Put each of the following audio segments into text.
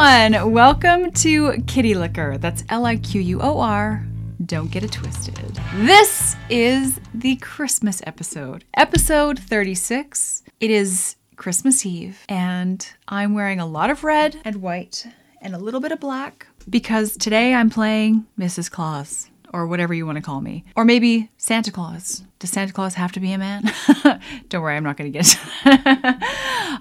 everyone. Welcome to Kitty Liquor. That's L I Q U O R. Don't get it twisted. This is the Christmas episode, episode 36. It is Christmas Eve, and I'm wearing a lot of red and white and a little bit of black because today I'm playing Mrs. Claus or whatever you want to call me. Or maybe Santa Claus. Does Santa Claus have to be a man? Don't worry, I'm not going to get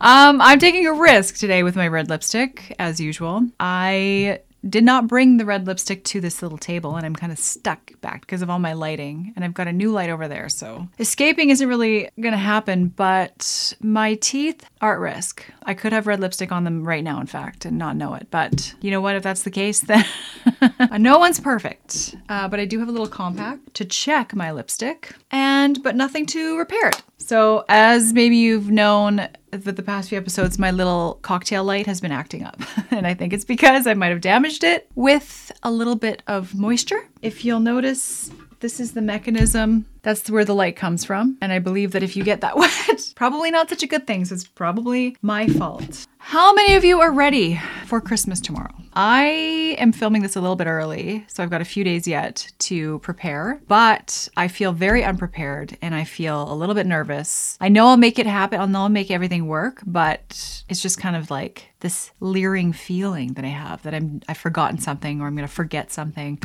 um, I'm taking a risk today with my red lipstick, as usual. I did not bring the red lipstick to this little table and I'm kind of stuck back because of all my lighting and I've got a new light over there so escaping isn't really going to happen but my teeth are at risk. I could have red lipstick on them right now in fact and not know it but you know what if that's the case then no one's perfect uh, but I do have a little compact to check my lipstick and but nothing to repair it. So, as maybe you've known for the past few episodes, my little cocktail light has been acting up. and I think it's because I might have damaged it with a little bit of moisture. If you'll notice, this is the mechanism. That's where the light comes from. And I believe that if you get that wet, probably not such a good thing. So it's probably my fault. How many of you are ready for Christmas tomorrow? I am filming this a little bit early, so I've got a few days yet to prepare, but I feel very unprepared and I feel a little bit nervous. I know I'll make it happen, I know I'll make everything work, but it's just kind of like this leering feeling that I have that I'm I've forgotten something or I'm going to forget something.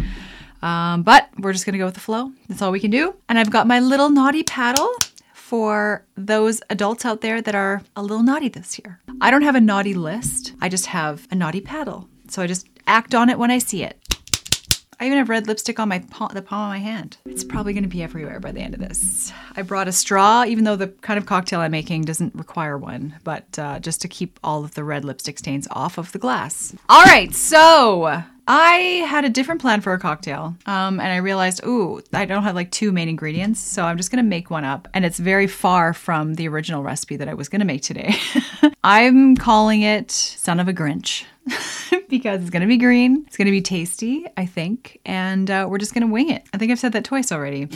Um, but we're just going to go with the flow. That's all we can do. And I've got my little naughty paddle for those adults out there that are a little naughty this year. I don't have a naughty list, I just have a naughty paddle. So I just act on it when I see it. I even have red lipstick on my palm, the palm of my hand. It's probably going to be everywhere by the end of this. I brought a straw, even though the kind of cocktail I'm making doesn't require one, but uh, just to keep all of the red lipstick stains off of the glass. All right, so I had a different plan for a cocktail, um, and I realized, ooh, I don't have like two main ingredients, so I'm just gonna make one up, and it's very far from the original recipe that I was gonna make today. I'm calling it Son of a Grinch. because it's gonna be green, it's gonna be tasty, I think, and uh, we're just gonna wing it. I think I've said that twice already.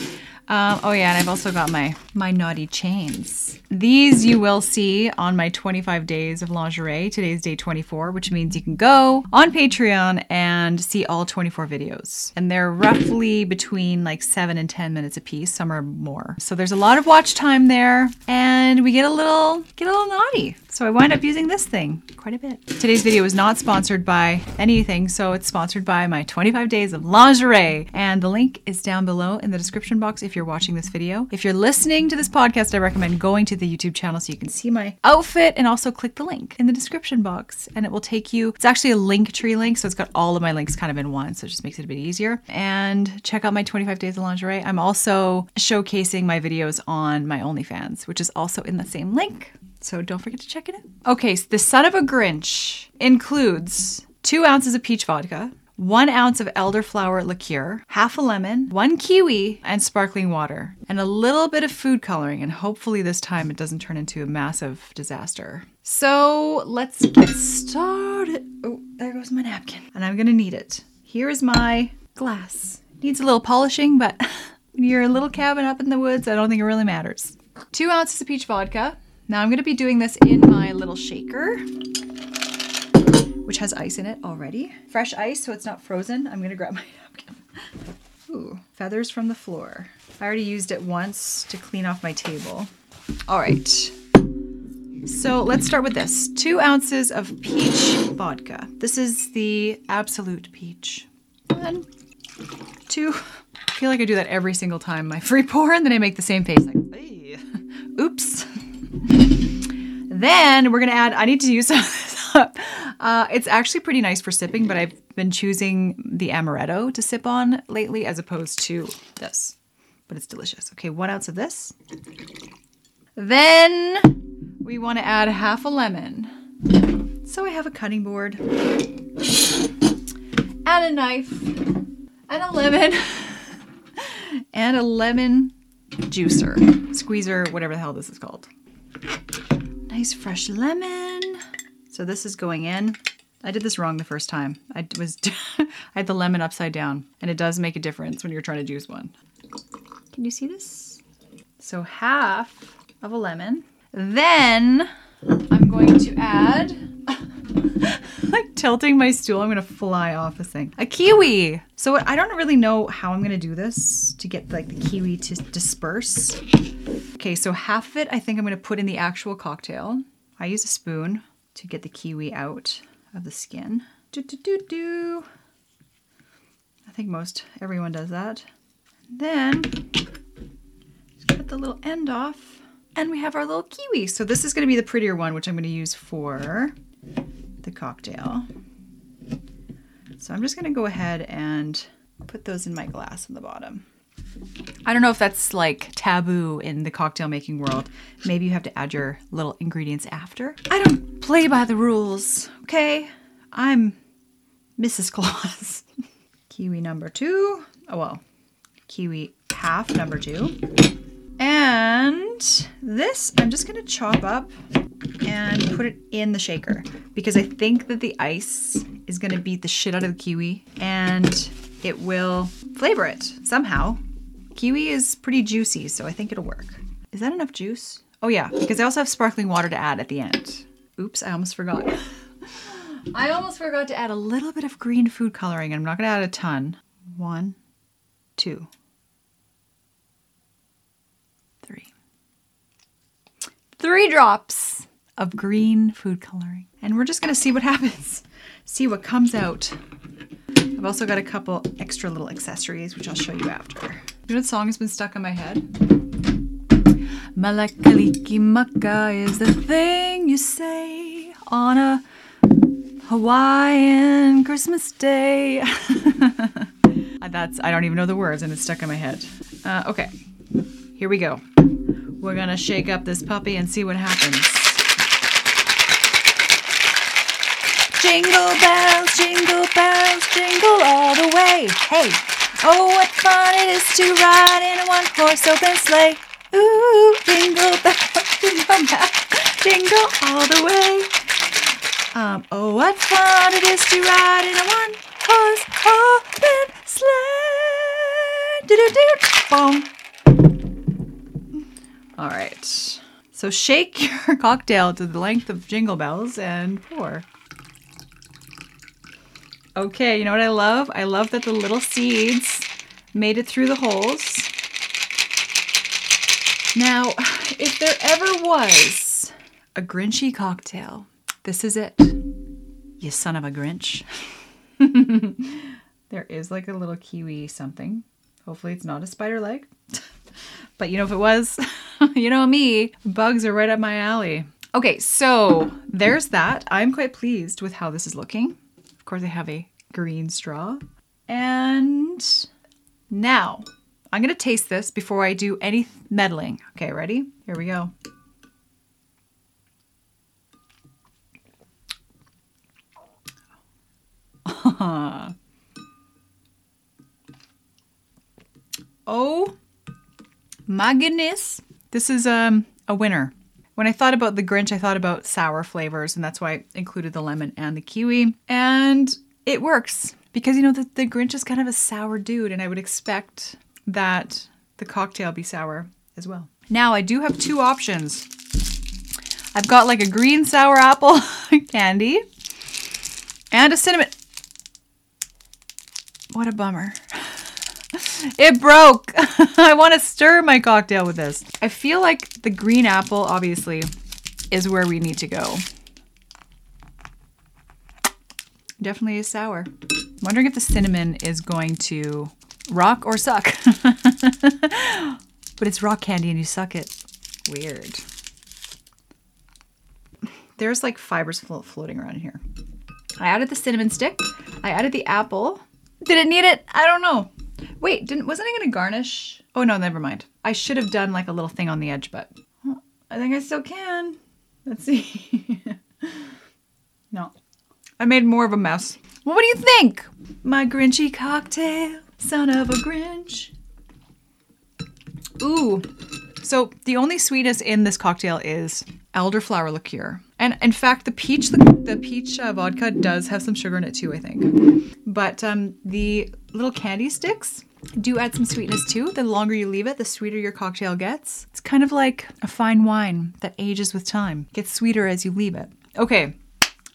Um, oh yeah, and I've also got my my naughty chains. These you will see on my 25 days of lingerie. Today's day 24, which means you can go on Patreon and see all 24 videos. And they're roughly between like 7 and 10 minutes a piece, some are more. So there's a lot of watch time there and we get a little get a little naughty. So I wind up using this thing quite a bit. Today's video is not sponsored by anything, so it's sponsored by my 25 days of lingerie. And the link is down below in the description box if you're watching this video. If you're listening to this podcast, I recommend going to the YouTube channel so you can see my outfit and also click the link in the description box and it will take you, it's actually a link tree link, so it's got all of my links kind of in one, so it just makes it a bit easier. And check out my 25 days of lingerie. I'm also showcasing my videos on my OnlyFans, which is also in the same link. So don't forget to check it out. Okay, so the Son of a Grinch includes two ounces of peach vodka, one ounce of elderflower liqueur, half a lemon, one kiwi, and sparkling water, and a little bit of food coloring. And hopefully, this time it doesn't turn into a massive disaster. So let's get started. Oh, there goes my napkin, and I'm gonna need it. Here is my glass. Needs a little polishing, but when you're a little cabin up in the woods, I don't think it really matters. Two ounces of peach vodka, now I'm going to be doing this in my little shaker, which has ice in it already. Fresh ice, so it's not frozen. I'm going to grab my napkin. Ooh, feathers from the floor. I already used it once to clean off my table. All right. So let's start with this. Two ounces of peach vodka. This is the Absolut Peach. One, two. I feel like I do that every single time my free pour, and then I make the same face like, hey, oops. Then we're gonna add, I need to use this up. Uh, it's actually pretty nice for sipping, but I've been choosing the amaretto to sip on lately as opposed to this. But it's delicious. Okay, one ounce of this. Then we wanna add half a lemon. So I have a cutting board and a knife and a lemon and a lemon juicer, squeezer, whatever the hell this is called. Fresh lemon. So this is going in. I did this wrong the first time. I was I had the lemon upside down, and it does make a difference when you're trying to juice one. Can you see this? So half of a lemon. Then I'm going to add like tilting my stool. I'm gonna fly off this thing. A kiwi. So I don't really know how I'm gonna do this to get like the kiwi to disperse. Okay, so half of it I think I'm gonna put in the actual cocktail. I use a spoon to get the kiwi out of the skin. Do do do do. I think most everyone does that. Then just cut the little end off. And we have our little kiwi. So this is going to be the prettier one, which I'm going to use for the cocktail. So I'm just going to go ahead and put those in my glass on the bottom. I don't know if that's like taboo in the cocktail making world. Maybe you have to add your little ingredients after. I don't play by the rules, okay? I'm Mrs. Claus. kiwi number two. Oh, well, kiwi half number two. And this, I'm just gonna chop up and put it in the shaker because I think that the ice is gonna beat the shit out of the kiwi and it will flavor it somehow. Kiwi is pretty juicy, so I think it'll work. Is that enough juice? Oh yeah, because I also have sparkling water to add at the end. Oops, I almost forgot. I almost forgot to add a little bit of green food coloring. And I'm not gonna add a ton. One, two, three. Three drops of green food coloring. And we're just gonna see what happens. See what comes out. I've also got a couple extra little accessories, which I'll show you after. You know what song has been stuck in my head? Mele Kalikimaka is the thing you say on a Hawaiian Christmas day. That's I don't even know the words and it's stuck in my head. Uh, okay, here we go. We're gonna shake up this puppy and see what happens. Jingle bells, jingle bells, jingle all the way. Hey, oh what fun it is to ride in a one-horse open sleigh. Ooh, jingle bells, jingle bells, jingle all the way. Um, oh, what fun it is to ride in a one-horse open sleigh. Do-do-do. All right. So shake your cocktail to the length of jingle bells and pour. Okay, you know what I love? I love that the little seeds made it through the holes. Now, if there ever was a Grinchy cocktail, this is it. You son of a Grinch. there is like a little kiwi something. Hopefully, it's not a spider leg. but you know, if it was, you know me, bugs are right up my alley. Okay, so there's that. I'm quite pleased with how this is looking. Of course, I have a green straw. And now I'm going to taste this before I do any meddling. Okay, ready? Here we go. oh my goodness. This is um, a winner. When I thought about the Grinch, I thought about sour flavors, and that's why I included the lemon and the kiwi. And it works because, you know, the, the Grinch is kind of a sour dude, and I would expect that the cocktail be sour as well. Now, I do have two options. I've got like a green sour apple candy and a cinnamon. What a bummer. It broke. I want to stir my cocktail with this. I feel like the green apple, obviously, is where we need to go. Definitely is sour. I'm wondering if the cinnamon is going to rock or suck. but it's rock candy and you suck it. Weird. There's like fibers floating around here. I added the cinnamon stick. I added the apple. Did it need it? I don't know. Wait, didn't wasn't I gonna garnish? Oh no, never mind. I should have done like a little thing on the edge, but I think I still can. Let's see. no. I made more of a mess. Well, what do you think? My Grinchy cocktail, son of a Grinch. Ooh. So the only sweetness in this cocktail is elderflower liqueur. And in fact, the peach the, the peach uh, vodka does have some sugar in it too, I think. But um, the little candy sticks do add some sweetness too. The longer you leave it, the sweeter your cocktail gets. It's kind of like a fine wine that ages with time. Gets sweeter as you leave it. Okay,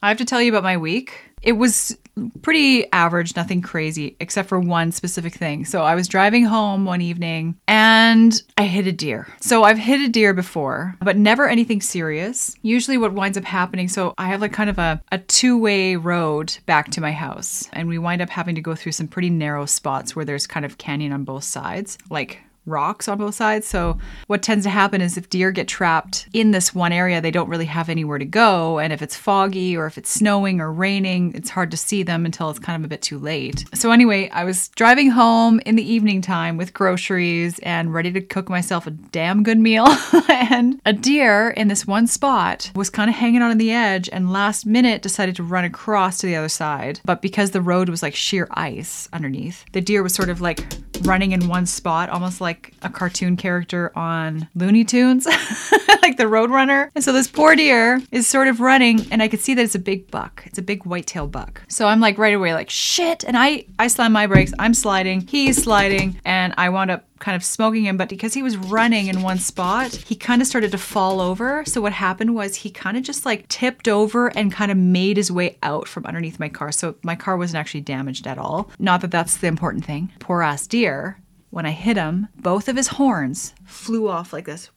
I have to tell you about my week. It was pretty average, nothing crazy, except for one specific thing. So I was driving home one evening and I hit a deer. So I've hit a deer before, but never anything serious. Usually, what winds up happening, so I have like kind of a, a two way road back to my house, and we wind up having to go through some pretty narrow spots where there's kind of canyon on both sides, like rocks on both sides. So, what tends to happen is if deer get trapped in this one area, they don't really have anywhere to go. And if it's foggy or if it's snowing or raining, it's hard to see them until it's kind of a bit too late. So, anyway, I was driving home in the evening time with groceries and ready to cook myself a damn good meal. and a deer in this one spot was kind of hanging on the edge and last minute decided to run across to the other side. But because the road was like sheer ice underneath, the deer was sort of like running in one spot, almost like a cartoon character on Looney Tunes, like the Roadrunner. And so this poor deer is sort of running, and I could see that it's a big buck. It's a big whitetail buck. So I'm like right away, like shit. And I I slam my brakes. I'm sliding. He's sliding, and I wound up kind of smoking him, but because he was running in one spot, he kind of started to fall over. So what happened was he kind of just like tipped over and kind of made his way out from underneath my car. So my car wasn't actually damaged at all. Not that that's the important thing. Poor ass deer. When I hit him, both of his horns flew off like this.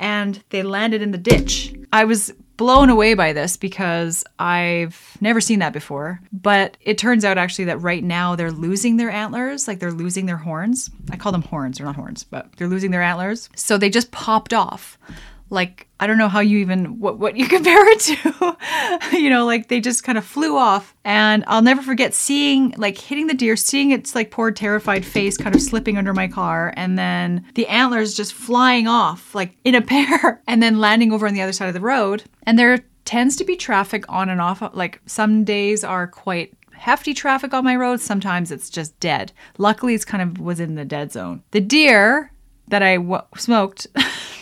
And they landed in the ditch. I was blown away by this because I've never seen that before. But it turns out actually that right now they're losing their antlers, like they're losing their horns. I call them horns, they're not horns, but they're losing their antlers. So they just popped off like I don't know how you even what what you compare it to. you know, like they just kind of flew off and I'll never forget seeing like hitting the deer, seeing its like poor terrified face kind of slipping under my car and then the antlers just flying off like in a pair and then landing over on the other side of the road. And there tends to be traffic on and off like some days are quite hefty traffic on my road, sometimes it's just dead. Luckily it's kind of was in the dead zone. The deer that I w- smoked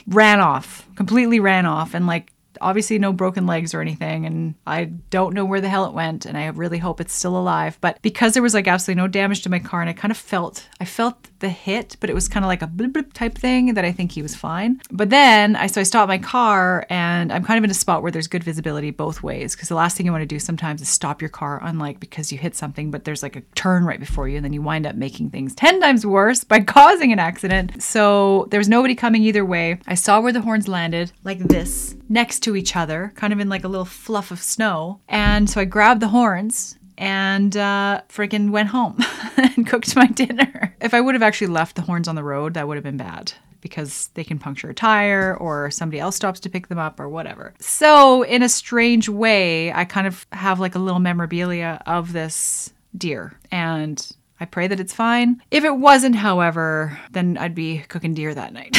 ran off, completely ran off, and like obviously no broken legs or anything and I don't know where the hell it went and I really hope it's still alive. But because there was like absolutely no damage to my car and I kind of felt I felt the hit but it was kind of like a blip blip type thing that I think he was fine. But then I so I stopped my car and I'm kind of in a spot where there's good visibility both ways because the last thing you want to do sometimes is stop your car unlike because you hit something but there's like a turn right before you and then you wind up making things 10 times worse by causing an accident. So there was nobody coming either way. I saw where the horns landed like this next to each other, kind of in like a little fluff of snow. And so I grabbed the horns and uh, freaking went home and cooked my dinner. If I would have actually left the horns on the road, that would have been bad because they can puncture a tire or somebody else stops to pick them up or whatever. So, in a strange way, I kind of have like a little memorabilia of this deer and I pray that it's fine. If it wasn't, however, then I'd be cooking deer that night.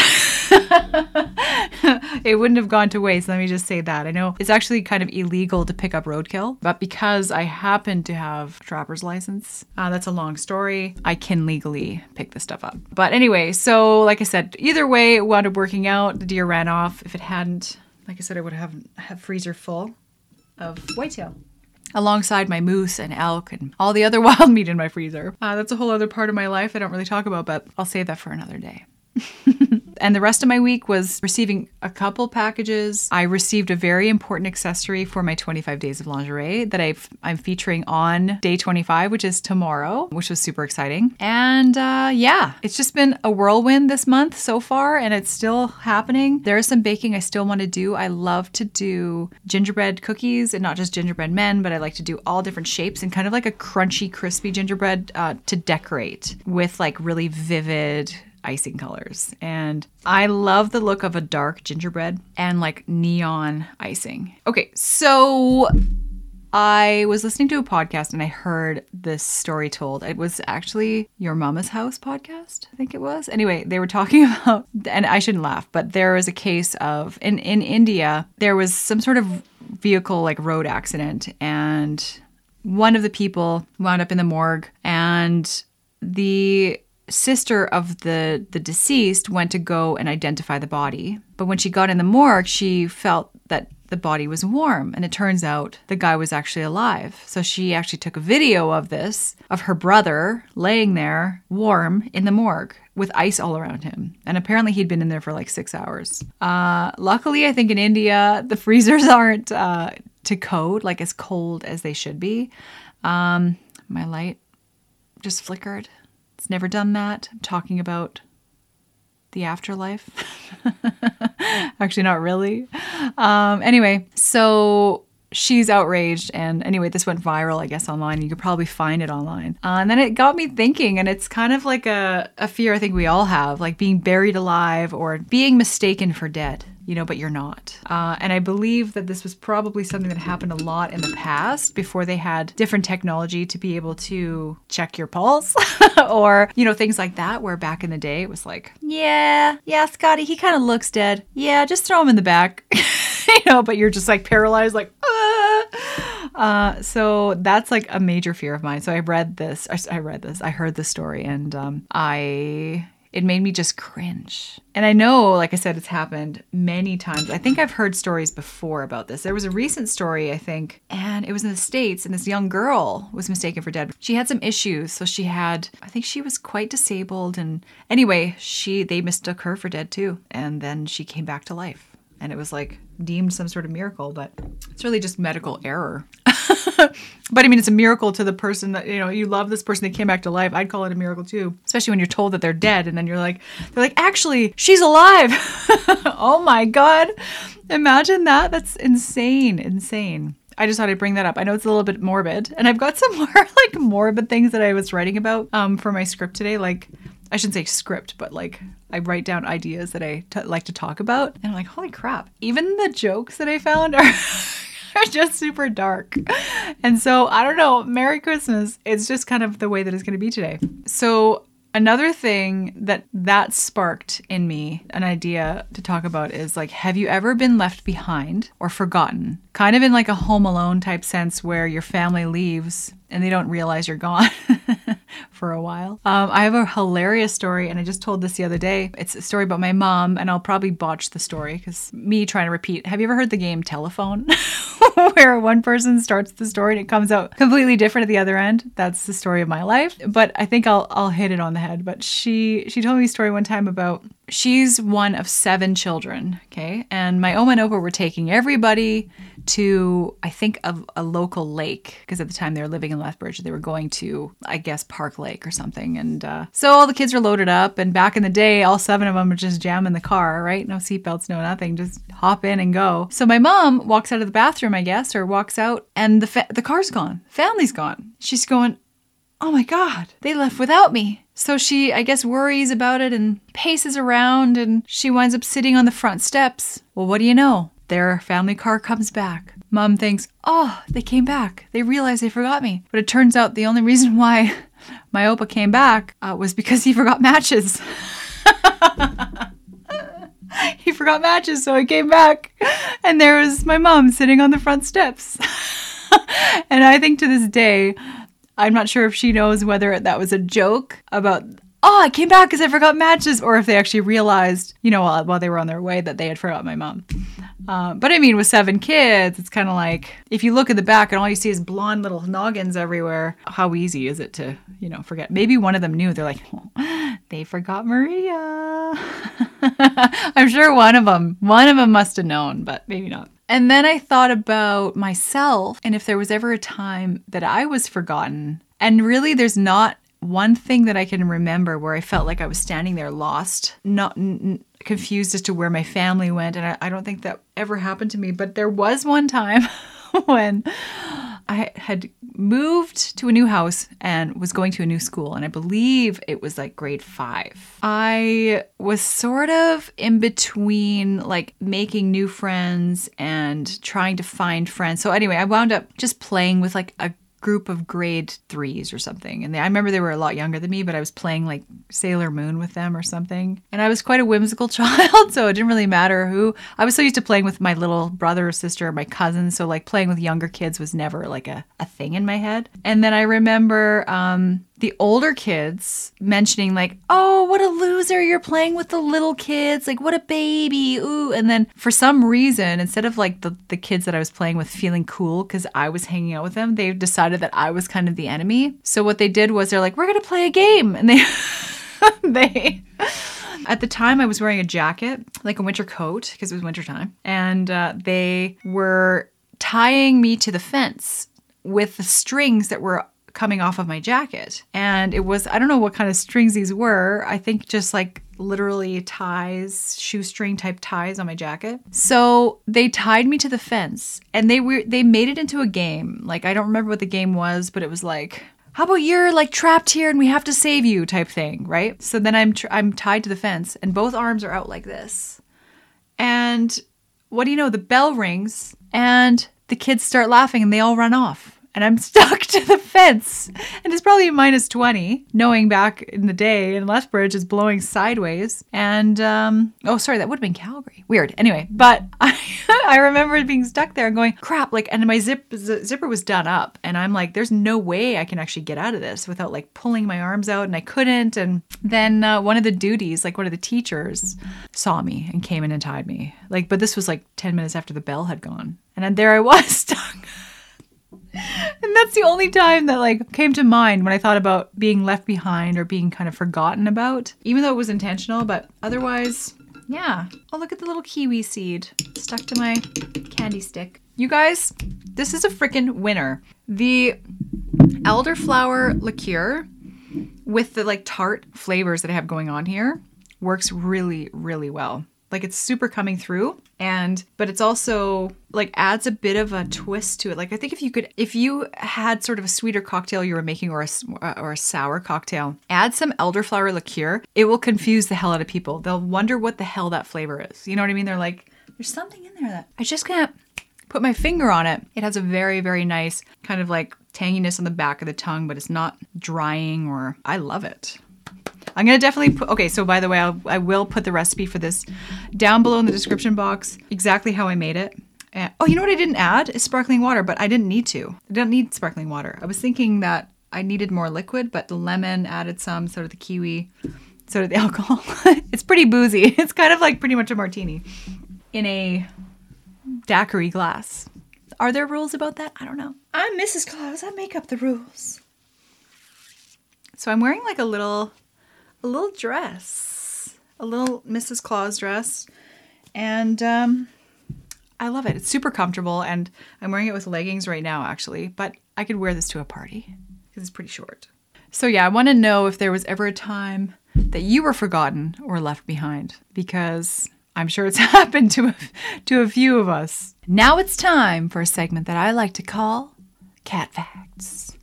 it wouldn't have gone to waste. Let me just say that. I know it's actually kind of illegal to pick up roadkill, but because I happen to have a trapper's license, uh, that's a long story. I can legally pick this stuff up. But anyway, so like I said, either way, it wound up working out. The deer ran off. If it hadn't, like I said, I would have a freezer full of whitetail alongside my moose and elk and all the other wild meat in my freezer. Uh, that's a whole other part of my life I don't really talk about, but I'll save that for another day. and the rest of my week was receiving a couple packages. I received a very important accessory for my 25 days of lingerie that i am featuring on day 25, which is tomorrow, which was super exciting. And uh, yeah, it's just been a whirlwind this month so far, and it's still happening. There is some baking I still want to do. I love to do gingerbread cookies and not just gingerbread men, but I like to do all different shapes and kind of like a crunchy, crispy gingerbread uh, to decorate with like really vivid icing colors. And I love the look of a dark gingerbread and like neon icing. Okay, so I was listening to a podcast and I heard this story told. It was actually Your Mama's House podcast, I think it was. Anyway, they were talking about, and I shouldn't laugh, but there was a case of, in, in India, there was some sort of vehicle like road accident and one of the people wound up in the morgue and the sister of the the deceased went to go and identify the body. But when she got in the morgue, she felt that the body was warm and it turns out the guy was actually alive. So she actually took a video of this of her brother laying there warm in the morgue with ice all around him. And apparently he'd been in there for like 6 hours. Uh luckily I think in India the freezers aren't uh to code, like as cold as they should be. Um, my light just flickered. It's never done that. I'm talking about the afterlife. Actually, not really. Um, anyway, so she's outraged. And anyway, this went viral, I guess, online. You could probably find it online. Uh, and then it got me thinking, and it's kind of like a, a fear I think we all have, like being buried alive or being mistaken for dead you know, but you're not. Uh, and I believe that this was probably something that happened a lot in the past before they had different technology to be able to check your pulse or, you know, things like that, where back in the day it was like, yeah, yeah, Scotty, he kind of looks dead. Yeah, just throw him in the back, you know, but you're just like paralyzed, like. Uh, so that's like a major fear of mine. So I read this, I, I read this, I heard this story, and um, I it made me just cringe. And I know, like I said, it's happened many times. I think I've heard stories before about this. There was a recent story, I think, and it was in the States, and this young girl was mistaken for dead. She had some issues. So she had, I think she was quite disabled. And anyway, she they mistook her for dead too. And then she came back to life. And it was like deemed some sort of miracle, but it's really just medical error. but I mean, it's a miracle to the person that, you know, you love this person, they came back to life. I'd call it a miracle too, especially when you're told that they're dead and then you're like, they're like, actually, she's alive. oh my God. Imagine that. That's insane. Insane. I just thought I'd bring that up. I know it's a little bit morbid, and I've got some more like morbid things that I was writing about um, for my script today. Like, I shouldn't say script, but like I write down ideas that I t- like to talk about, and I'm like, holy crap! Even the jokes that I found are are just super dark. And so I don't know, Merry Christmas. It's just kind of the way that it's going to be today. So another thing that that sparked in me an idea to talk about is like have you ever been left behind or forgotten kind of in like a home alone type sense where your family leaves and they don't realize you're gone for a while. Um, I have a hilarious story, and I just told this the other day. It's a story about my mom, and I'll probably botch the story because me trying to repeat. Have you ever heard the game Telephone, where one person starts the story and it comes out completely different at the other end? That's the story of my life. But I think I'll I'll hit it on the head. But she she told me a story one time about she's one of seven children, okay? And my Oma and Opa were taking everybody to, I think, a, a local lake, because at the time they were living in Lethbridge. They were going to, I guess, Park Lake or something. And uh, so all the kids were loaded up. And back in the day, all seven of them would just jam in the car, right? No seatbelts, no nothing, just hop in and go. So my mom walks out of the bathroom, I guess, or walks out, and the, fa- the car's gone. Family's gone. She's going, oh my God, they left without me. So she, I guess, worries about it and paces around and she winds up sitting on the front steps. Well, what do you know? Their family car comes back. Mom thinks, oh, they came back. They realized they forgot me. But it turns out the only reason why my Opa came back uh, was because he forgot matches. he forgot matches, so he came back. And there was my mom sitting on the front steps. and I think to this day, I'm not sure if she knows whether that was a joke about, oh, I came back because I forgot matches, or if they actually realized, you know, while, while they were on their way that they had forgot my mom. Uh, but I mean, with seven kids, it's kind of like if you look at the back and all you see is blonde little noggins everywhere, how easy is it to, you know, forget? Maybe one of them knew. They're like, oh, they forgot Maria. I'm sure one of them, one of them must have known, but maybe not. And then I thought about myself and if there was ever a time that I was forgotten. And really, there's not one thing that I can remember where I felt like I was standing there lost, not n- confused as to where my family went. And I, I don't think that ever happened to me. But there was one time when I had moved to a new house and was going to a new school. And I believe it was like grade five. I was sort of in between like making new friends and trying to find friends. So, anyway, I wound up just playing with like a group of grade threes or something. And they, I remember they were a lot younger than me, but I was playing like Sailor Moon with them or something. And I was quite a whimsical child, so it didn't really matter who. I was so used to playing with my little brother or sister or my cousins. So like playing with younger kids was never like a, a thing in my head. And then I remember um, the older kids mentioning like, "Oh, what a loser! You're playing with the little kids. Like, what a baby!" Ooh, and then for some reason, instead of like the the kids that I was playing with feeling cool because I was hanging out with them, they decided that I was kind of the enemy. So what they did was they're like, "We're gonna play a game," and they they. At the time, I was wearing a jacket, like a winter coat, because it was wintertime, and uh, they were tying me to the fence with the strings that were coming off of my jacket. And it was, I don't know what kind of strings these were. I think just like literally ties, shoestring type ties on my jacket. So they tied me to the fence and they were they made it into a game. Like I don't remember what the game was, but it was like how about you're like trapped here and we have to save you type thing, right? So then I'm tr- I'm tied to the fence and both arms are out like this. And what do you know? The bell rings and the kids start laughing and they all run off and I'm stuck to the fence. And it's probably minus 20, knowing back in the day in Lethbridge is blowing sideways. And, um, oh, sorry, that would have been Calgary. Weird. Anyway, but I, I remember being stuck there and going, crap, like, and my zip, z- zipper was done up. And I'm like, there's no way I can actually get out of this without like pulling my arms out. And I couldn't. And then uh, one of the duties, like one of the teachers, saw me and came in and tied me. Like, but this was like 10 minutes after the bell had gone. And then there I was stuck and that's the only time that like came to mind when I thought about being left behind or being kind of forgotten about, even though it was intentional, but otherwise, yeah. Oh, look at the little kiwi seed stuck to my candy stick. You guys, this is a freaking winner. The elderflower liqueur with the like tart flavors that I have going on here works really, really well. Like it's super coming through and but it's also like adds a bit of a twist to it. Like I think if you could if you had sort of a sweeter cocktail you were making or a uh, or a sour cocktail, add some elderflower liqueur, it will confuse the hell out of people. They'll wonder what the hell that flavor is. You know what I mean? They're like there's something in there that I just can't put my finger on it. It has a very very nice kind of like tanginess on the back of the tongue, but it's not drying or I love it. I'm gonna definitely put. Okay, so by the way, I'll, I will put the recipe for this down below in the description box. Exactly how I made it. And, oh, you know what I didn't add is sparkling water, but I didn't need to. I don't need sparkling water. I was thinking that I needed more liquid, but the lemon added some, so did the kiwi, so did the alcohol. it's pretty boozy. It's kind of like pretty much a martini in a daiquiri glass. Are there rules about that? I don't know. I'm Mrs. Claus. I make up the rules. So I'm wearing like a little a little dress, a little Mrs. Claus dress, and um, I love it. It's super comfortable, and I'm wearing it with leggings right now, actually. But I could wear this to a party because it's pretty short. So yeah, I want to know if there was ever a time that you were forgotten or left behind, because I'm sure it's happened to a, to a few of us. Now it's time for a segment that I like to call Cat Facts.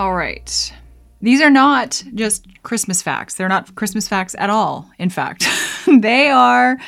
All right. These are not just Christmas facts. They're not Christmas facts at all, in fact. they are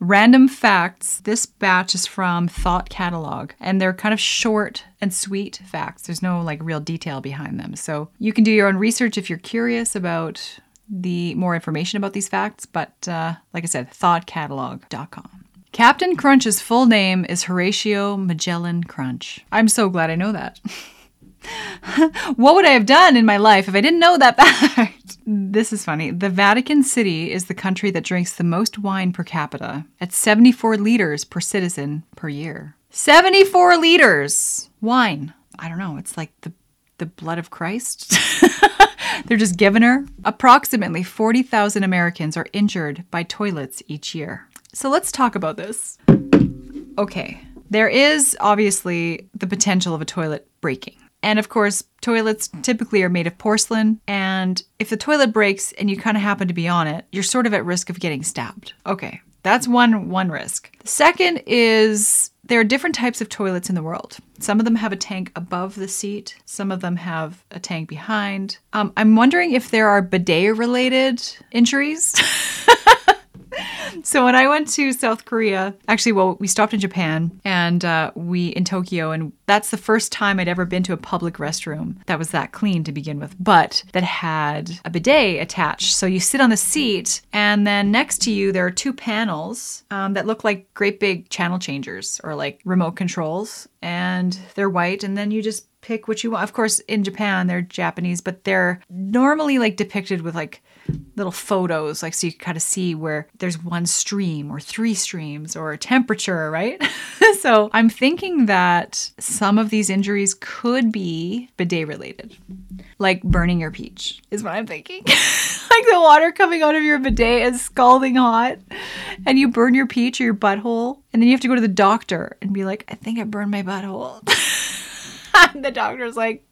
random facts. This batch is from Thought Catalog, and they're kind of short and sweet facts. There's no like real detail behind them. So you can do your own research if you're curious about the more information about these facts, but uh, like I said, thoughtcatalog.com. Captain Crunch's full name is Horatio Magellan Crunch. I'm so glad I know that. what would I have done in my life if I didn't know that fact? this is funny. The Vatican City is the country that drinks the most wine per capita at 74 liters per citizen per year. 74 liters! Wine. I don't know. It's like the, the blood of Christ. They're just giving her. Approximately 40,000 Americans are injured by toilets each year. So let's talk about this. Okay, there is obviously the potential of a toilet breaking. And of course, toilets typically are made of porcelain. And if the toilet breaks and you kind of happen to be on it, you're sort of at risk of getting stabbed. Okay, that's one one risk. The second is there are different types of toilets in the world. Some of them have a tank above the seat. Some of them have a tank behind. Um, I'm wondering if there are bidet related injuries. so when I went to South Korea, actually, well, we stopped in Japan and uh, we in Tokyo, and that's the first time I'd ever been to a public restroom that was that clean to begin with, but that had a bidet attached. So you sit on the seat, and then next to you there are two panels um, that look like great big channel changers or like remote controls, and they're white, and then you just pick what you want. Of course, in Japan, they're Japanese, but they're normally like depicted with like little photos, like so you can kind of see where there's one stream or three streams or a temperature, right? so I'm thinking that some of these injuries could be bidet related, like burning your peach, is what I'm thinking. like the water coming out of your bidet is scalding hot, and you burn your peach or your butthole, and then you have to go to the doctor and be like, I think I burned my butthole. and the doctor's like,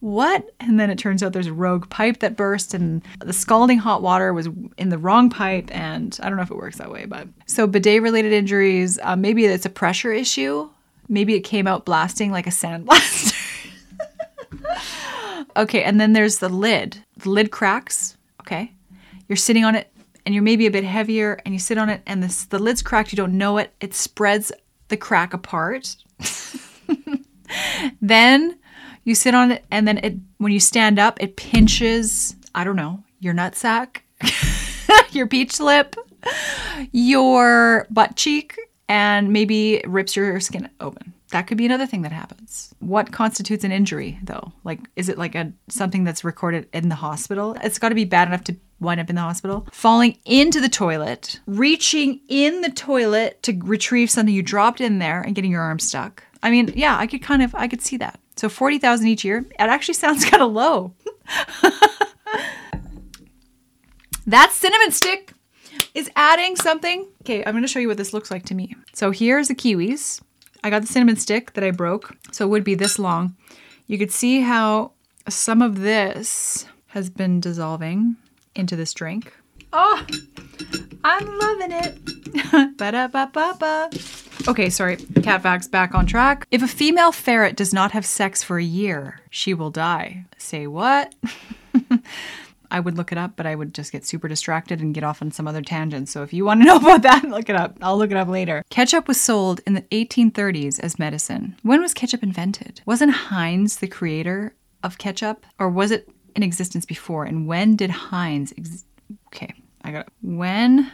what? And then it turns out there's a rogue pipe that burst, and the scalding hot water was in the wrong pipe. And I don't know if it works that way, but so bidet related injuries, uh, maybe it's a pressure issue. Maybe it came out blasting like a sandblaster. okay, and then there's the lid. The lid cracks. Okay, you're sitting on it, and you're maybe a bit heavier, and you sit on it, and this, the lid's cracked. You don't know it. It spreads the crack apart. then you sit on it, and then it when you stand up, it pinches. I don't know your nutsack, your peach lip, your butt cheek, and maybe rips your skin open. That could be another thing that happens. What constitutes an injury, though? Like, is it like a something that's recorded in the hospital? It's got to be bad enough to wind up in the hospital. Falling into the toilet, reaching in the toilet to retrieve something you dropped in there, and getting your arm stuck. I mean, yeah, I could kind of, I could see that. So 40,000 each year, it actually sounds kind of low. that cinnamon stick is adding something. Okay, I'm going to show you what this looks like to me. So here's the kiwis. I got the cinnamon stick that I broke, so it would be this long. You could see how some of this has been dissolving into this drink. Oh, I'm loving it. Ba-da-ba-ba-ba. Okay, sorry. Cat facts back on track. If a female ferret does not have sex for a year, she will die. Say what? I would look it up, but I would just get super distracted and get off on some other tangent. So if you want to know about that, look it up. I'll look it up later. Ketchup was sold in the 1830s as medicine. When was ketchup invented? Wasn't Heinz the creator of ketchup? Or was it in existence before? And when did Heinz ex- Okay, I got it. When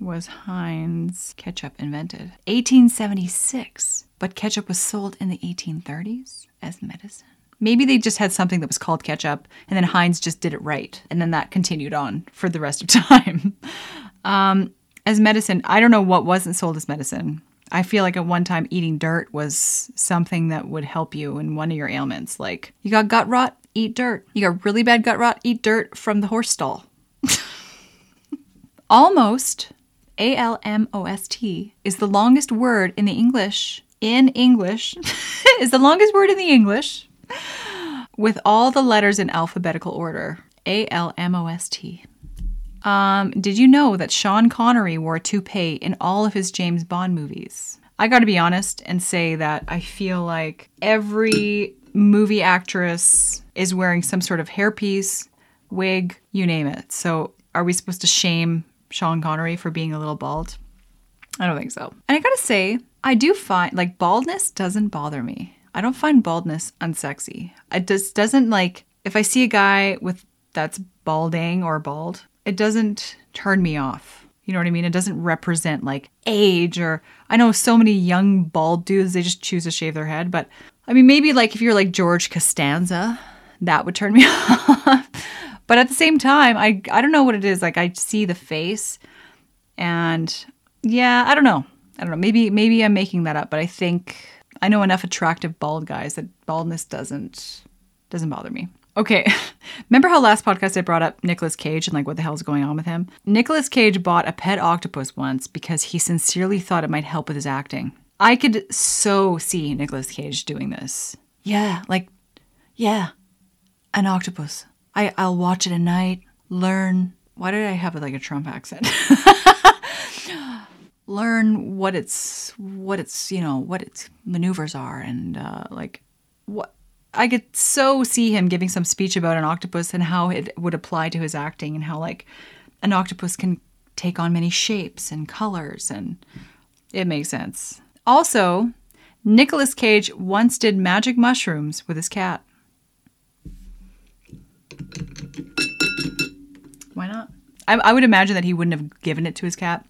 was Heinz ketchup invented? 1876. But ketchup was sold in the 1830s as medicine. Maybe they just had something that was called ketchup, and then Heinz just did it right, and then that continued on for the rest of time. um, as medicine, I don't know what wasn't sold as medicine. I feel like at one time eating dirt was something that would help you in one of your ailments. Like you got gut rot, eat dirt. You got really bad gut rot, eat dirt from the horse stall. Almost, A L M O S T, is the longest word in the English. In English, is the longest word in the English with all the letters in alphabetical order. A L M O S T. Um, did you know that Sean Connery wore a toupee in all of his James Bond movies? I got to be honest and say that I feel like every movie actress is wearing some sort of hairpiece, wig, you name it. So, are we supposed to shame Sean Connery for being a little bald? I don't think so. And I gotta say, I do find like baldness doesn't bother me. I don't find baldness unsexy. It just doesn't like if I see a guy with that's balding or bald, it doesn't turn me off. You know what I mean? It doesn't represent like age or I know so many young bald dudes they just choose to shave their head, but I mean maybe like if you're like George Costanza, that would turn me off. But at the same time, I I don't know what it is. Like I see the face and yeah, I don't know. I don't know. Maybe maybe I'm making that up, but I think I know enough attractive bald guys that baldness doesn't doesn't bother me. Okay. Remember how last podcast I brought up Nicolas Cage and like what the hell's going on with him? Nicolas Cage bought a pet octopus once because he sincerely thought it might help with his acting. I could so see Nicolas Cage doing this. Yeah, like yeah. An octopus. I I'll watch it at night, learn. Why did I have like a Trump accent? learn what its what its you know what its maneuvers are and uh, like what I could so see him giving some speech about an octopus and how it would apply to his acting and how like an octopus can take on many shapes and colors and it makes sense. Also, Nicolas Cage once did magic mushrooms with his cat. Why not? I, I would imagine that he wouldn't have given it to his cat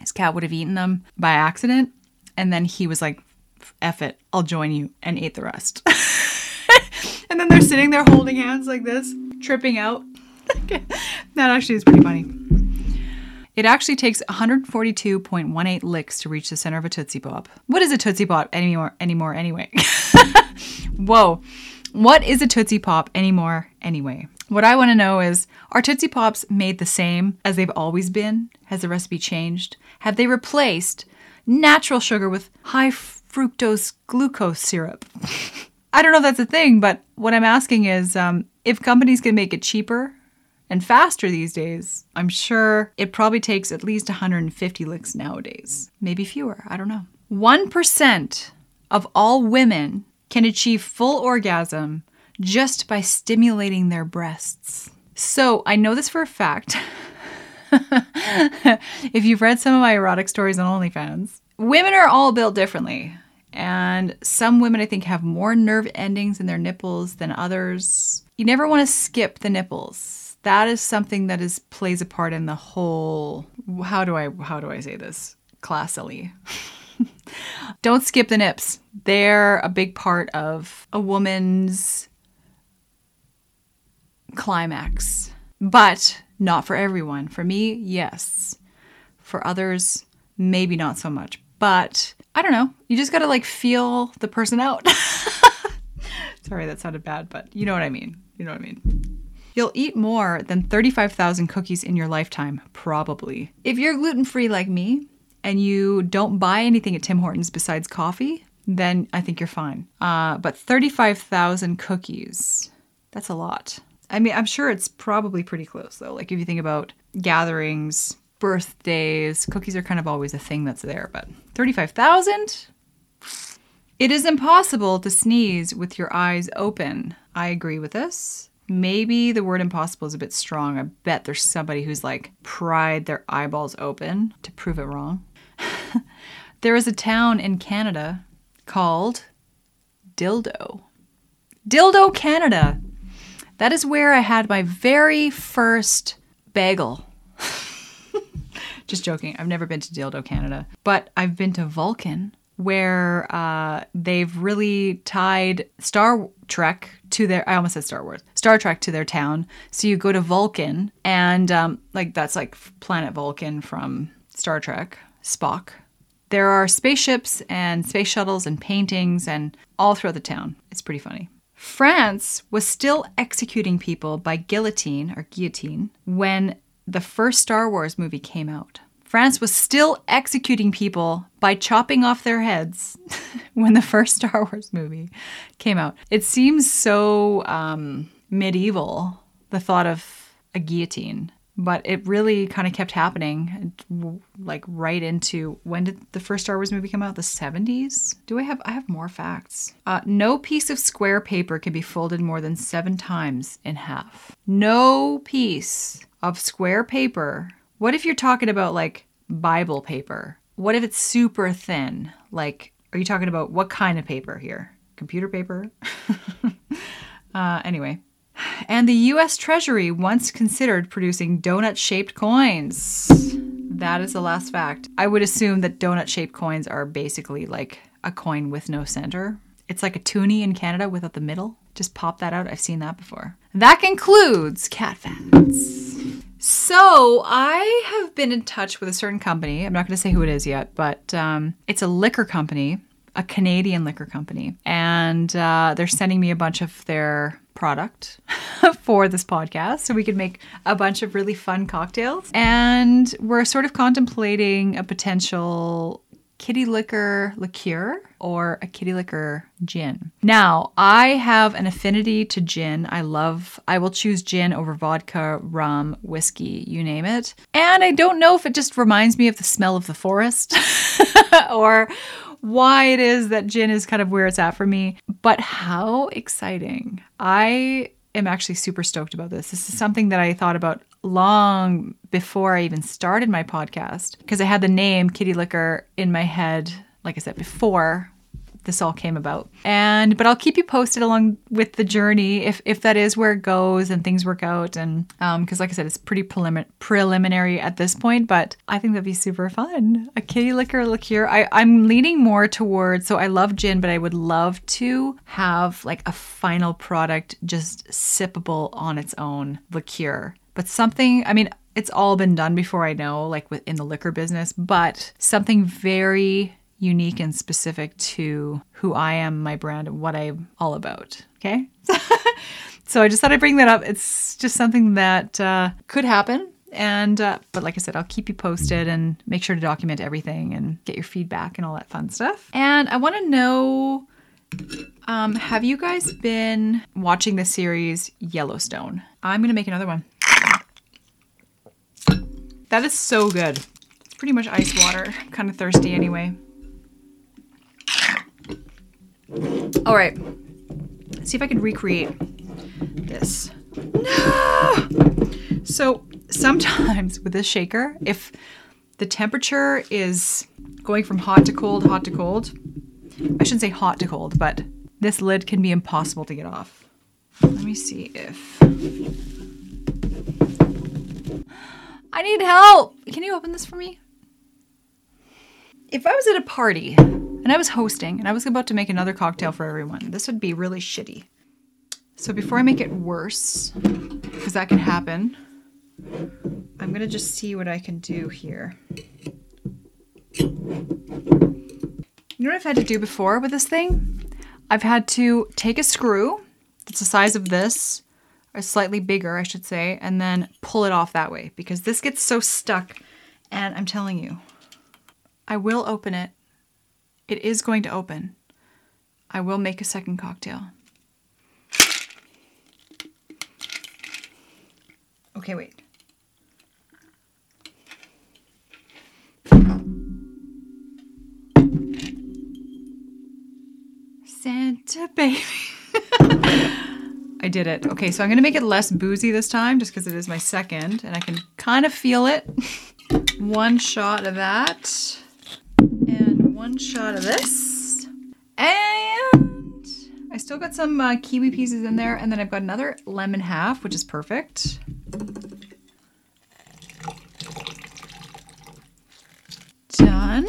his cat would have eaten them by accident. And then he was like, F it, I'll join you, and ate the rest. and then they're sitting there holding hands like this, tripping out. that actually is pretty funny. It actually takes 142.18 licks to reach the center of a Tootsie Pop. What is a Tootsie Pop anymore anymore anyway? Whoa. What is a Tootsie Pop anymore anyway? What I want to know is are Tootsie Pops made the same as they've always been? Has the recipe changed? Have they replaced natural sugar with high fructose glucose syrup? I don't know if that's a thing, but what I'm asking is um, if companies can make it cheaper and faster these days, I'm sure it probably takes at least 150 licks nowadays. Maybe fewer, I don't know. 1% of all women can achieve full orgasm just by stimulating their breasts. So I know this for a fact. if you've read some of my erotic stories on OnlyFans, women are all built differently. And some women, I think, have more nerve endings in their nipples than others. You never want to skip the nipples. That is something that is plays a part in the whole. How do I how do I say this classily? Don't skip the nips. They're a big part of a woman's climax, but not for everyone. For me, yes. For others, maybe not so much. But I don't know. You just got to like feel the person out. Sorry, that sounded bad, but you know what I mean. You know what I mean. You'll eat more than 35,000 cookies in your lifetime, probably. If you're gluten free like me, and you don't buy anything at Tim Hortons besides coffee, then I think you're fine. Uh, but 35,000 cookies, that's a lot. I mean, I'm sure it's probably pretty close though. Like if you think about gatherings, birthdays, cookies are kind of always a thing that's there, but 35,000? It is impossible to sneeze with your eyes open. I agree with this. Maybe the word impossible is a bit strong. I bet there's somebody who's like pried their eyeballs open to prove it wrong. there is a town in Canada called Dildo. Dildo, Canada. That is where I had my very first bagel. Just joking. I've never been to Dildo, Canada, but I've been to Vulcan, where uh, they've really tied Star Trek to their. I almost said Star Wars. Star Trek to their town. So you go to Vulcan, and um, like that's like planet Vulcan from Star Trek. Spock. There are spaceships and space shuttles and paintings and all throughout the town. It's pretty funny. France was still executing people by guillotine or guillotine when the first Star Wars movie came out. France was still executing people by chopping off their heads when the first Star Wars movie came out. It seems so um, medieval, the thought of a guillotine but it really kind of kept happening like right into when did the first star wars movie come out? The 70s do i have i have more facts. Uh, no piece of square paper can be folded more than seven times in half. No piece of square paper. What if you're talking about like bible paper? What if it's super thin? Like are you talking about what kind of paper here? Computer paper? Uh, anyway and the US Treasury once considered producing donut shaped coins. That is the last fact. I would assume that donut shaped coins are basically like a coin with no center. It's like a toonie in Canada without the middle. Just pop that out. I've seen that before. That concludes cat facts. So I have been in touch with a certain company. I'm not going to say who it is yet, but um, it's a liquor company, a Canadian liquor company, and uh, they're sending me a bunch of their product for this podcast so we could make a bunch of really fun cocktails. And we're sort of contemplating a potential kitty liquor liqueur or a kitty liquor gin. Now, I have an affinity to gin. I love, I will choose gin over vodka, rum, whiskey, you name it. And I don't know if it just reminds me of the smell of the forest or why it is that gin is kind of where it's at for me. But how exciting! I am actually super stoked about this. This is something that I thought about long before I even started my podcast because I had the name Kitty Liquor in my head, like I said before, this all came about. And but I'll keep you posted along with the journey if if that is where it goes and things work out. And um, because like I said, it's pretty prelimin- preliminary at this point, but I think that'd be super fun. A kitty liquor liqueur. I I'm leaning more towards. So I love gin, but I would love to have like a final product just sippable on its own liqueur. But something. I mean. It's all been done before I know, like within the liquor business, but something very unique and specific to who I am, my brand, and what I'm all about. Okay. so I just thought I'd bring that up. It's just something that uh, could happen. And, uh, but like I said, I'll keep you posted and make sure to document everything and get your feedback and all that fun stuff. And I want to know um, have you guys been watching the series Yellowstone? I'm going to make another one. That is so good. It's pretty much ice water. Kind of thirsty anyway. All right. Let's see if I can recreate this. No! So sometimes with this shaker, if the temperature is going from hot to cold, hot to cold, I shouldn't say hot to cold, but this lid can be impossible to get off. Let me see if I need help. Can you open this for me? If I was at a party and I was hosting and I was about to make another cocktail for everyone, this would be really shitty. So before I make it worse, because that can happen, I'm gonna just see what I can do here. You know what I've had to do before with this thing? I've had to take a screw that's the size of this, or slightly bigger, I should say, and then pull it off that way because this gets so stuck. And I'm telling you, I will open it. It is going to open. I will make a second cocktail. Okay, wait. Santa baby. I did it. Okay, so I'm gonna make it less boozy this time just because it is my second and I can kind of feel it. one shot of that one shot of this. And I still got some uh, kiwi pieces in there and then I've got another lemon half, which is perfect. Done.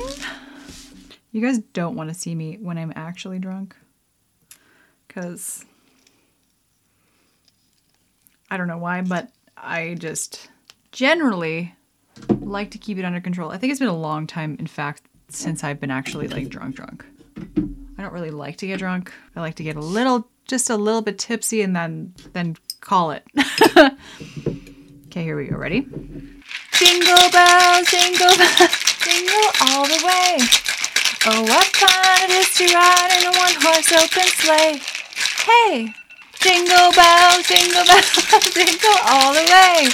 You guys don't want to see me when I'm actually drunk because I don't know why, but I just generally like to keep it under control. I think it's been a long time, in fact, since I've been actually like drunk, drunk. I don't really like to get drunk. I like to get a little, just a little bit tipsy and then, then call it. okay, here we go. Ready? Jingle bells, jingle bells, jingle all the way. Oh, what fun it is to ride in a one-horse open sleigh. Hey, jingle bells, jingle bells, jingle all the way.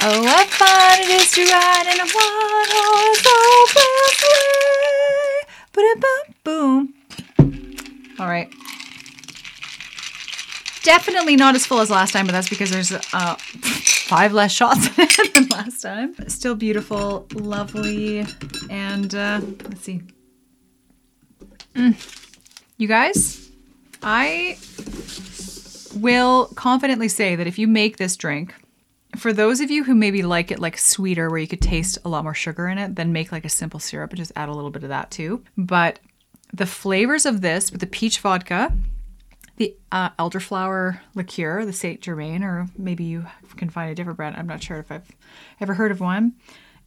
Oh, what fun it is to ride in a one-horse open sleigh. Boom. All right. Definitely not as full as last time, but that's because there's uh, five less shots than last time. Still beautiful, lovely, and uh, let's see. Mm. You guys, I will confidently say that if you make this drink, for those of you who maybe like it like sweeter, where you could taste a lot more sugar in it, then make like a simple syrup and just add a little bit of that too. But the flavors of this with the peach vodka, the uh, elderflower liqueur, the Saint Germain, or maybe you can find a different brand. I'm not sure if I've ever heard of one,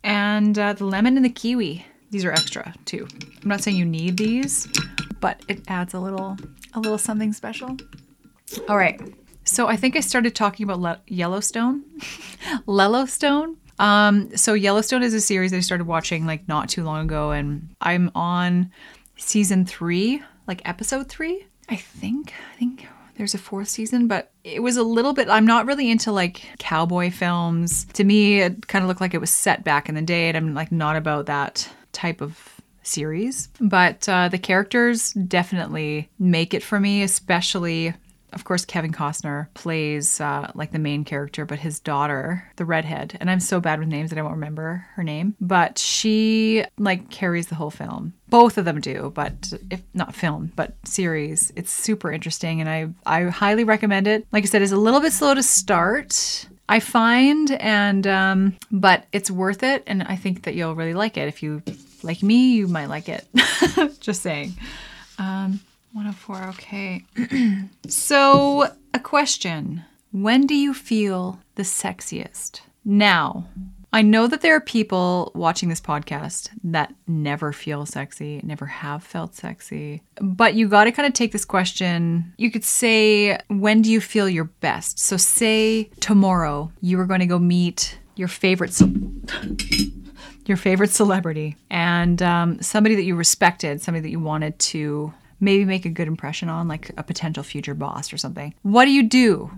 and uh, the lemon and the kiwi. These are extra too. I'm not saying you need these, but it adds a little a little something special. All right. So I think I started talking about Le- Yellowstone, Yellowstone. Um, so Yellowstone is a series that I started watching like not too long ago, and I'm on season three, like episode three. I think. I think there's a fourth season, but it was a little bit. I'm not really into like cowboy films. To me, it kind of looked like it was set back in the day, and I'm like not about that type of series. But uh, the characters definitely make it for me, especially of course, Kevin Costner plays uh, like the main character, but his daughter, the redhead, and I'm so bad with names that I won't remember her name, but she like carries the whole film. Both of them do, but if not film, but series, it's super interesting, and I I highly recommend it. Like I said, it's a little bit slow to start. I find, and um, but it's worth it, and I think that you'll really like it. If you like me, you might like it. Just saying. Um, 104, okay. so, a question When do you feel the sexiest? Now, I know that there are people watching this podcast that never feel sexy, never have felt sexy, but you got to kind of take this question. You could say, when do you feel your best? So, say tomorrow you were going to go meet your favorite. Ce- your favorite celebrity and um, somebody that you respected, somebody that you wanted to maybe make a good impression on, like a potential future boss or something. What do you do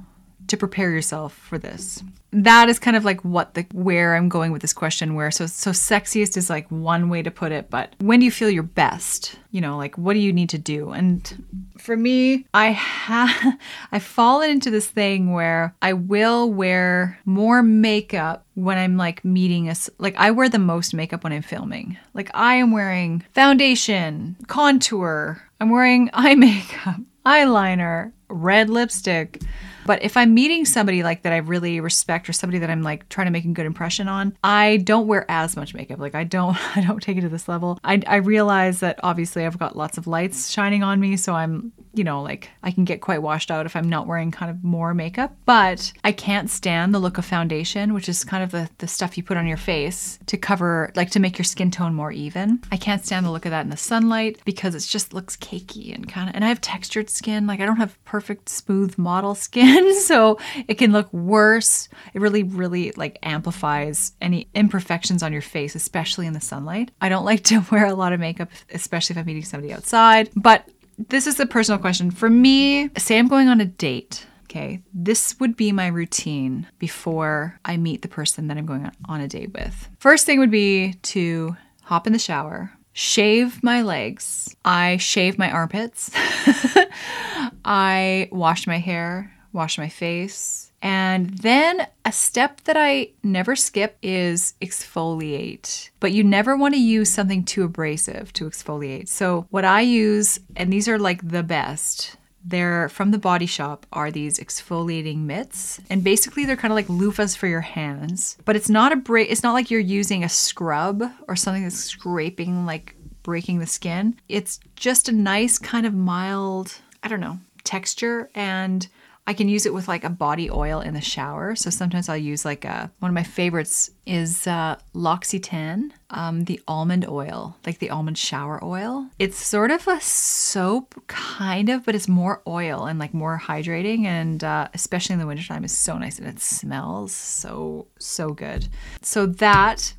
to prepare yourself for this? That is kind of like what the where I'm going with this question. Where so so sexiest is like one way to put it, but when do you feel your best? You know, like what do you need to do? And for me, I have I've fallen into this thing where I will wear more makeup when I'm like meeting us. Like I wear the most makeup when I'm filming. Like I am wearing foundation, contour. I'm wearing eye makeup, eyeliner, red lipstick. But if I'm meeting somebody like that I really respect or somebody that I'm like trying to make a good impression on, I don't wear as much makeup. Like I don't I don't take it to this level. I I realize that obviously I've got lots of lights shining on me, so I'm, you know, like I can get quite washed out if I'm not wearing kind of more makeup. But I can't stand the look of foundation, which is kind of the, the stuff you put on your face to cover like to make your skin tone more even. I can't stand the look of that in the sunlight because it just looks cakey and kind of and I have textured skin. Like I don't have perfect smooth model skin so it can look worse. It really, really like amplifies any imperfections on your face, especially in the sunlight. I don't like to wear a lot of makeup, especially if I'm meeting somebody outside. But this is a personal question. For me, say I'm going on a date. Okay, this would be my routine before I meet the person that I'm going on a date with. First thing would be to hop in the shower, shave my legs. I shave my armpits. I wash my hair, wash my face. And then a step that I never skip is exfoliate. But you never want to use something too abrasive to exfoliate. So, what I use, and these are like the best, they're from the body shop are these exfoliating mitts and basically they're kind of like loofahs for your hands but it's not a break it's not like you're using a scrub or something that's scraping like breaking the skin it's just a nice kind of mild i don't know texture and I can use it with like a body oil in the shower. So sometimes I'll use like a, one of my favorites is uh, L'Occitane, um, the almond oil, like the almond shower oil. It's sort of a soap, kind of, but it's more oil and like more hydrating. And uh, especially in the wintertime, is so nice and it smells so, so good. So that,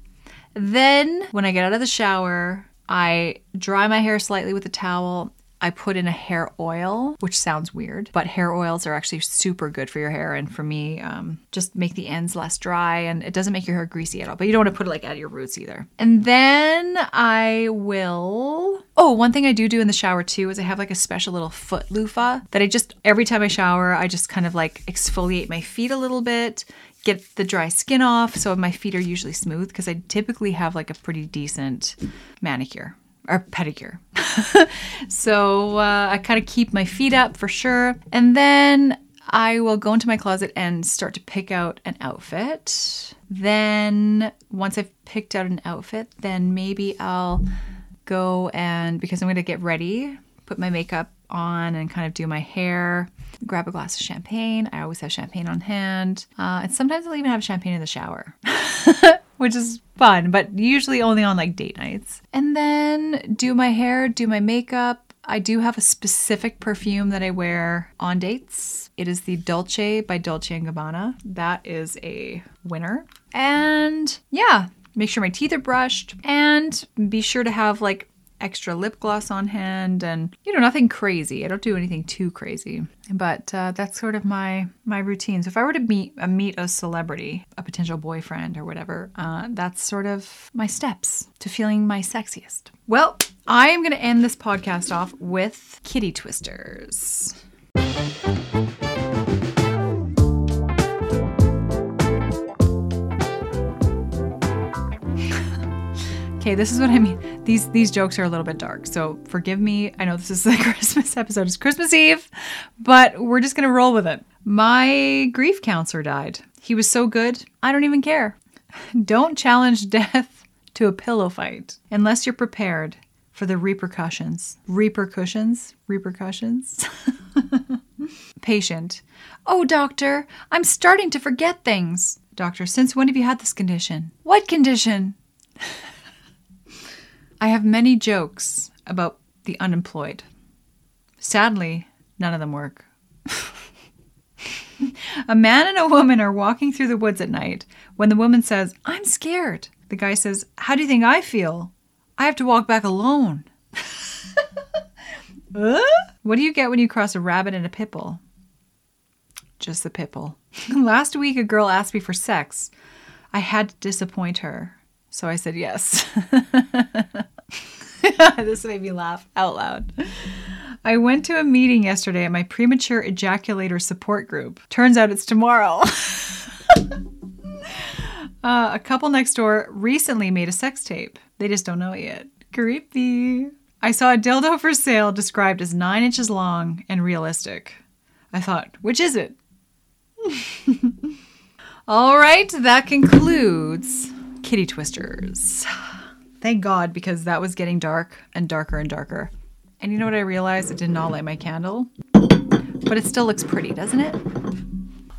then when I get out of the shower, I dry my hair slightly with a towel I put in a hair oil, which sounds weird, but hair oils are actually super good for your hair. And for me, um, just make the ends less dry and it doesn't make your hair greasy at all. But you don't want to put it like at your roots either. And then I will. Oh, one thing I do do in the shower too is I have like a special little foot loofah that I just, every time I shower, I just kind of like exfoliate my feet a little bit, get the dry skin off. So my feet are usually smooth because I typically have like a pretty decent manicure or pedicure. so uh, I kind of keep my feet up for sure. And then I will go into my closet and start to pick out an outfit. Then once I've picked out an outfit, then maybe I'll go and because I'm going to get ready, put my makeup on and kind of do my hair, grab a glass of champagne. I always have champagne on hand. Uh, and sometimes I'll even have champagne in the shower. which is fun, but usually only on like date nights. And then do my hair, do my makeup. I do have a specific perfume that I wear on dates. It is the Dolce by Dolce & Gabbana. That is a winner. And yeah, make sure my teeth are brushed and be sure to have like extra lip gloss on hand and you know nothing crazy. I don't do anything too crazy but uh, that's sort of my my routine. So if i were to meet uh, meet a celebrity a potential boyfriend or whatever uh, that's sort of my steps to feeling my sexiest. Well i am going to end this podcast off with kitty twisters. Okay, this is what I mean. These these jokes are a little bit dark, so forgive me. I know this is the Christmas episode. It's Christmas Eve, but we're just gonna roll with it. My grief counselor died. He was so good, I don't even care. Don't challenge death to a pillow fight unless you're prepared for the repercussions. Repercussions? Repercussions? Patient. Oh, doctor, I'm starting to forget things. Doctor, since when have you had this condition? What condition? I have many jokes about the unemployed. Sadly, none of them work. a man and a woman are walking through the woods at night when the woman says, I'm scared. The guy says, How do you think I feel? I have to walk back alone. What do you get when you cross a rabbit and a pitbull? Just the pitbull. Last week, a girl asked me for sex. I had to disappoint her, so I said yes. this made me laugh out loud. I went to a meeting yesterday at my premature ejaculator support group. Turns out it's tomorrow. uh, a couple next door recently made a sex tape. They just don't know it yet. Creepy. I saw a dildo for sale described as nine inches long and realistic. I thought, which is it? All right, that concludes Kitty Twisters. Thank God, because that was getting dark and darker and darker. And you know what I realized? It did not light my candle, but it still looks pretty, doesn't it?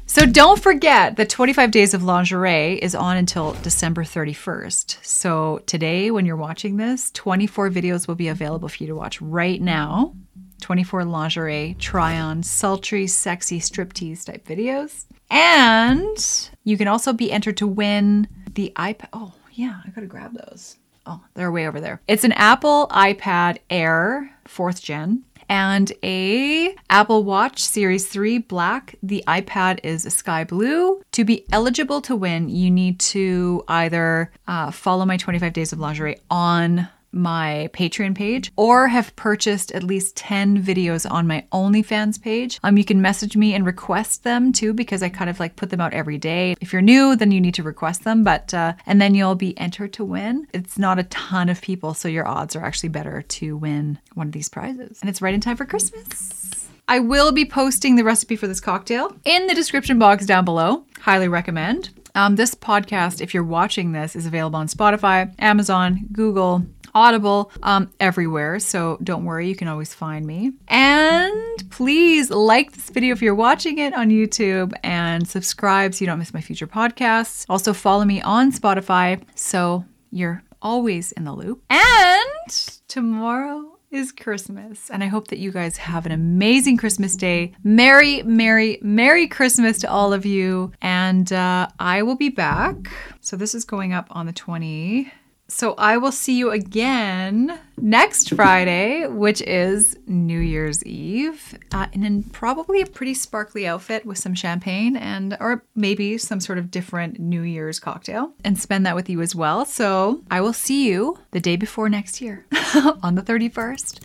So don't forget that 25 Days of Lingerie is on until December 31st. So today, when you're watching this, 24 videos will be available for you to watch right now. 24 lingerie, try on, sultry, sexy striptease type videos. And you can also be entered to win the iPad. Oh, yeah, I gotta grab those. Oh, they're way over there. It's an Apple iPad Air 4th gen and a Apple Watch Series 3 Black. The iPad is a sky blue. To be eligible to win, you need to either uh, follow my 25 Days of Lingerie on my Patreon page or have purchased at least 10 videos on my OnlyFans page. Um, you can message me and request them too because I kind of like put them out every day. If you're new, then you need to request them, but uh, and then you'll be entered to win. It's not a ton of people, so your odds are actually better to win one of these prizes. And it's right in time for Christmas. I will be posting the recipe for this cocktail in the description box down below. Highly recommend. Um, this podcast, if you're watching this, is available on Spotify, Amazon, Google, Audible, um, everywhere. So don't worry, you can always find me. And please like this video if you're watching it on YouTube and subscribe so you don't miss my future podcasts. Also, follow me on Spotify so you're always in the loop. And tomorrow is Christmas. And I hope that you guys have an amazing Christmas day. Merry, Merry, Merry Christmas to all of you. And uh, I will be back. So this is going up on the 20- so I will see you again next Friday, which is New Year's Eve, uh, in probably a pretty sparkly outfit with some champagne and or maybe some sort of different New Year's cocktail, and spend that with you as well. So I will see you the day before next year, on the thirty first.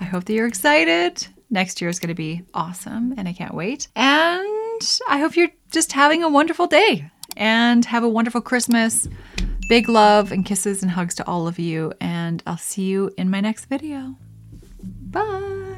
I hope that you're excited. Next year is going to be awesome, and I can't wait. And I hope you're just having a wonderful day and have a wonderful Christmas. Big love and kisses and hugs to all of you, and I'll see you in my next video. Bye.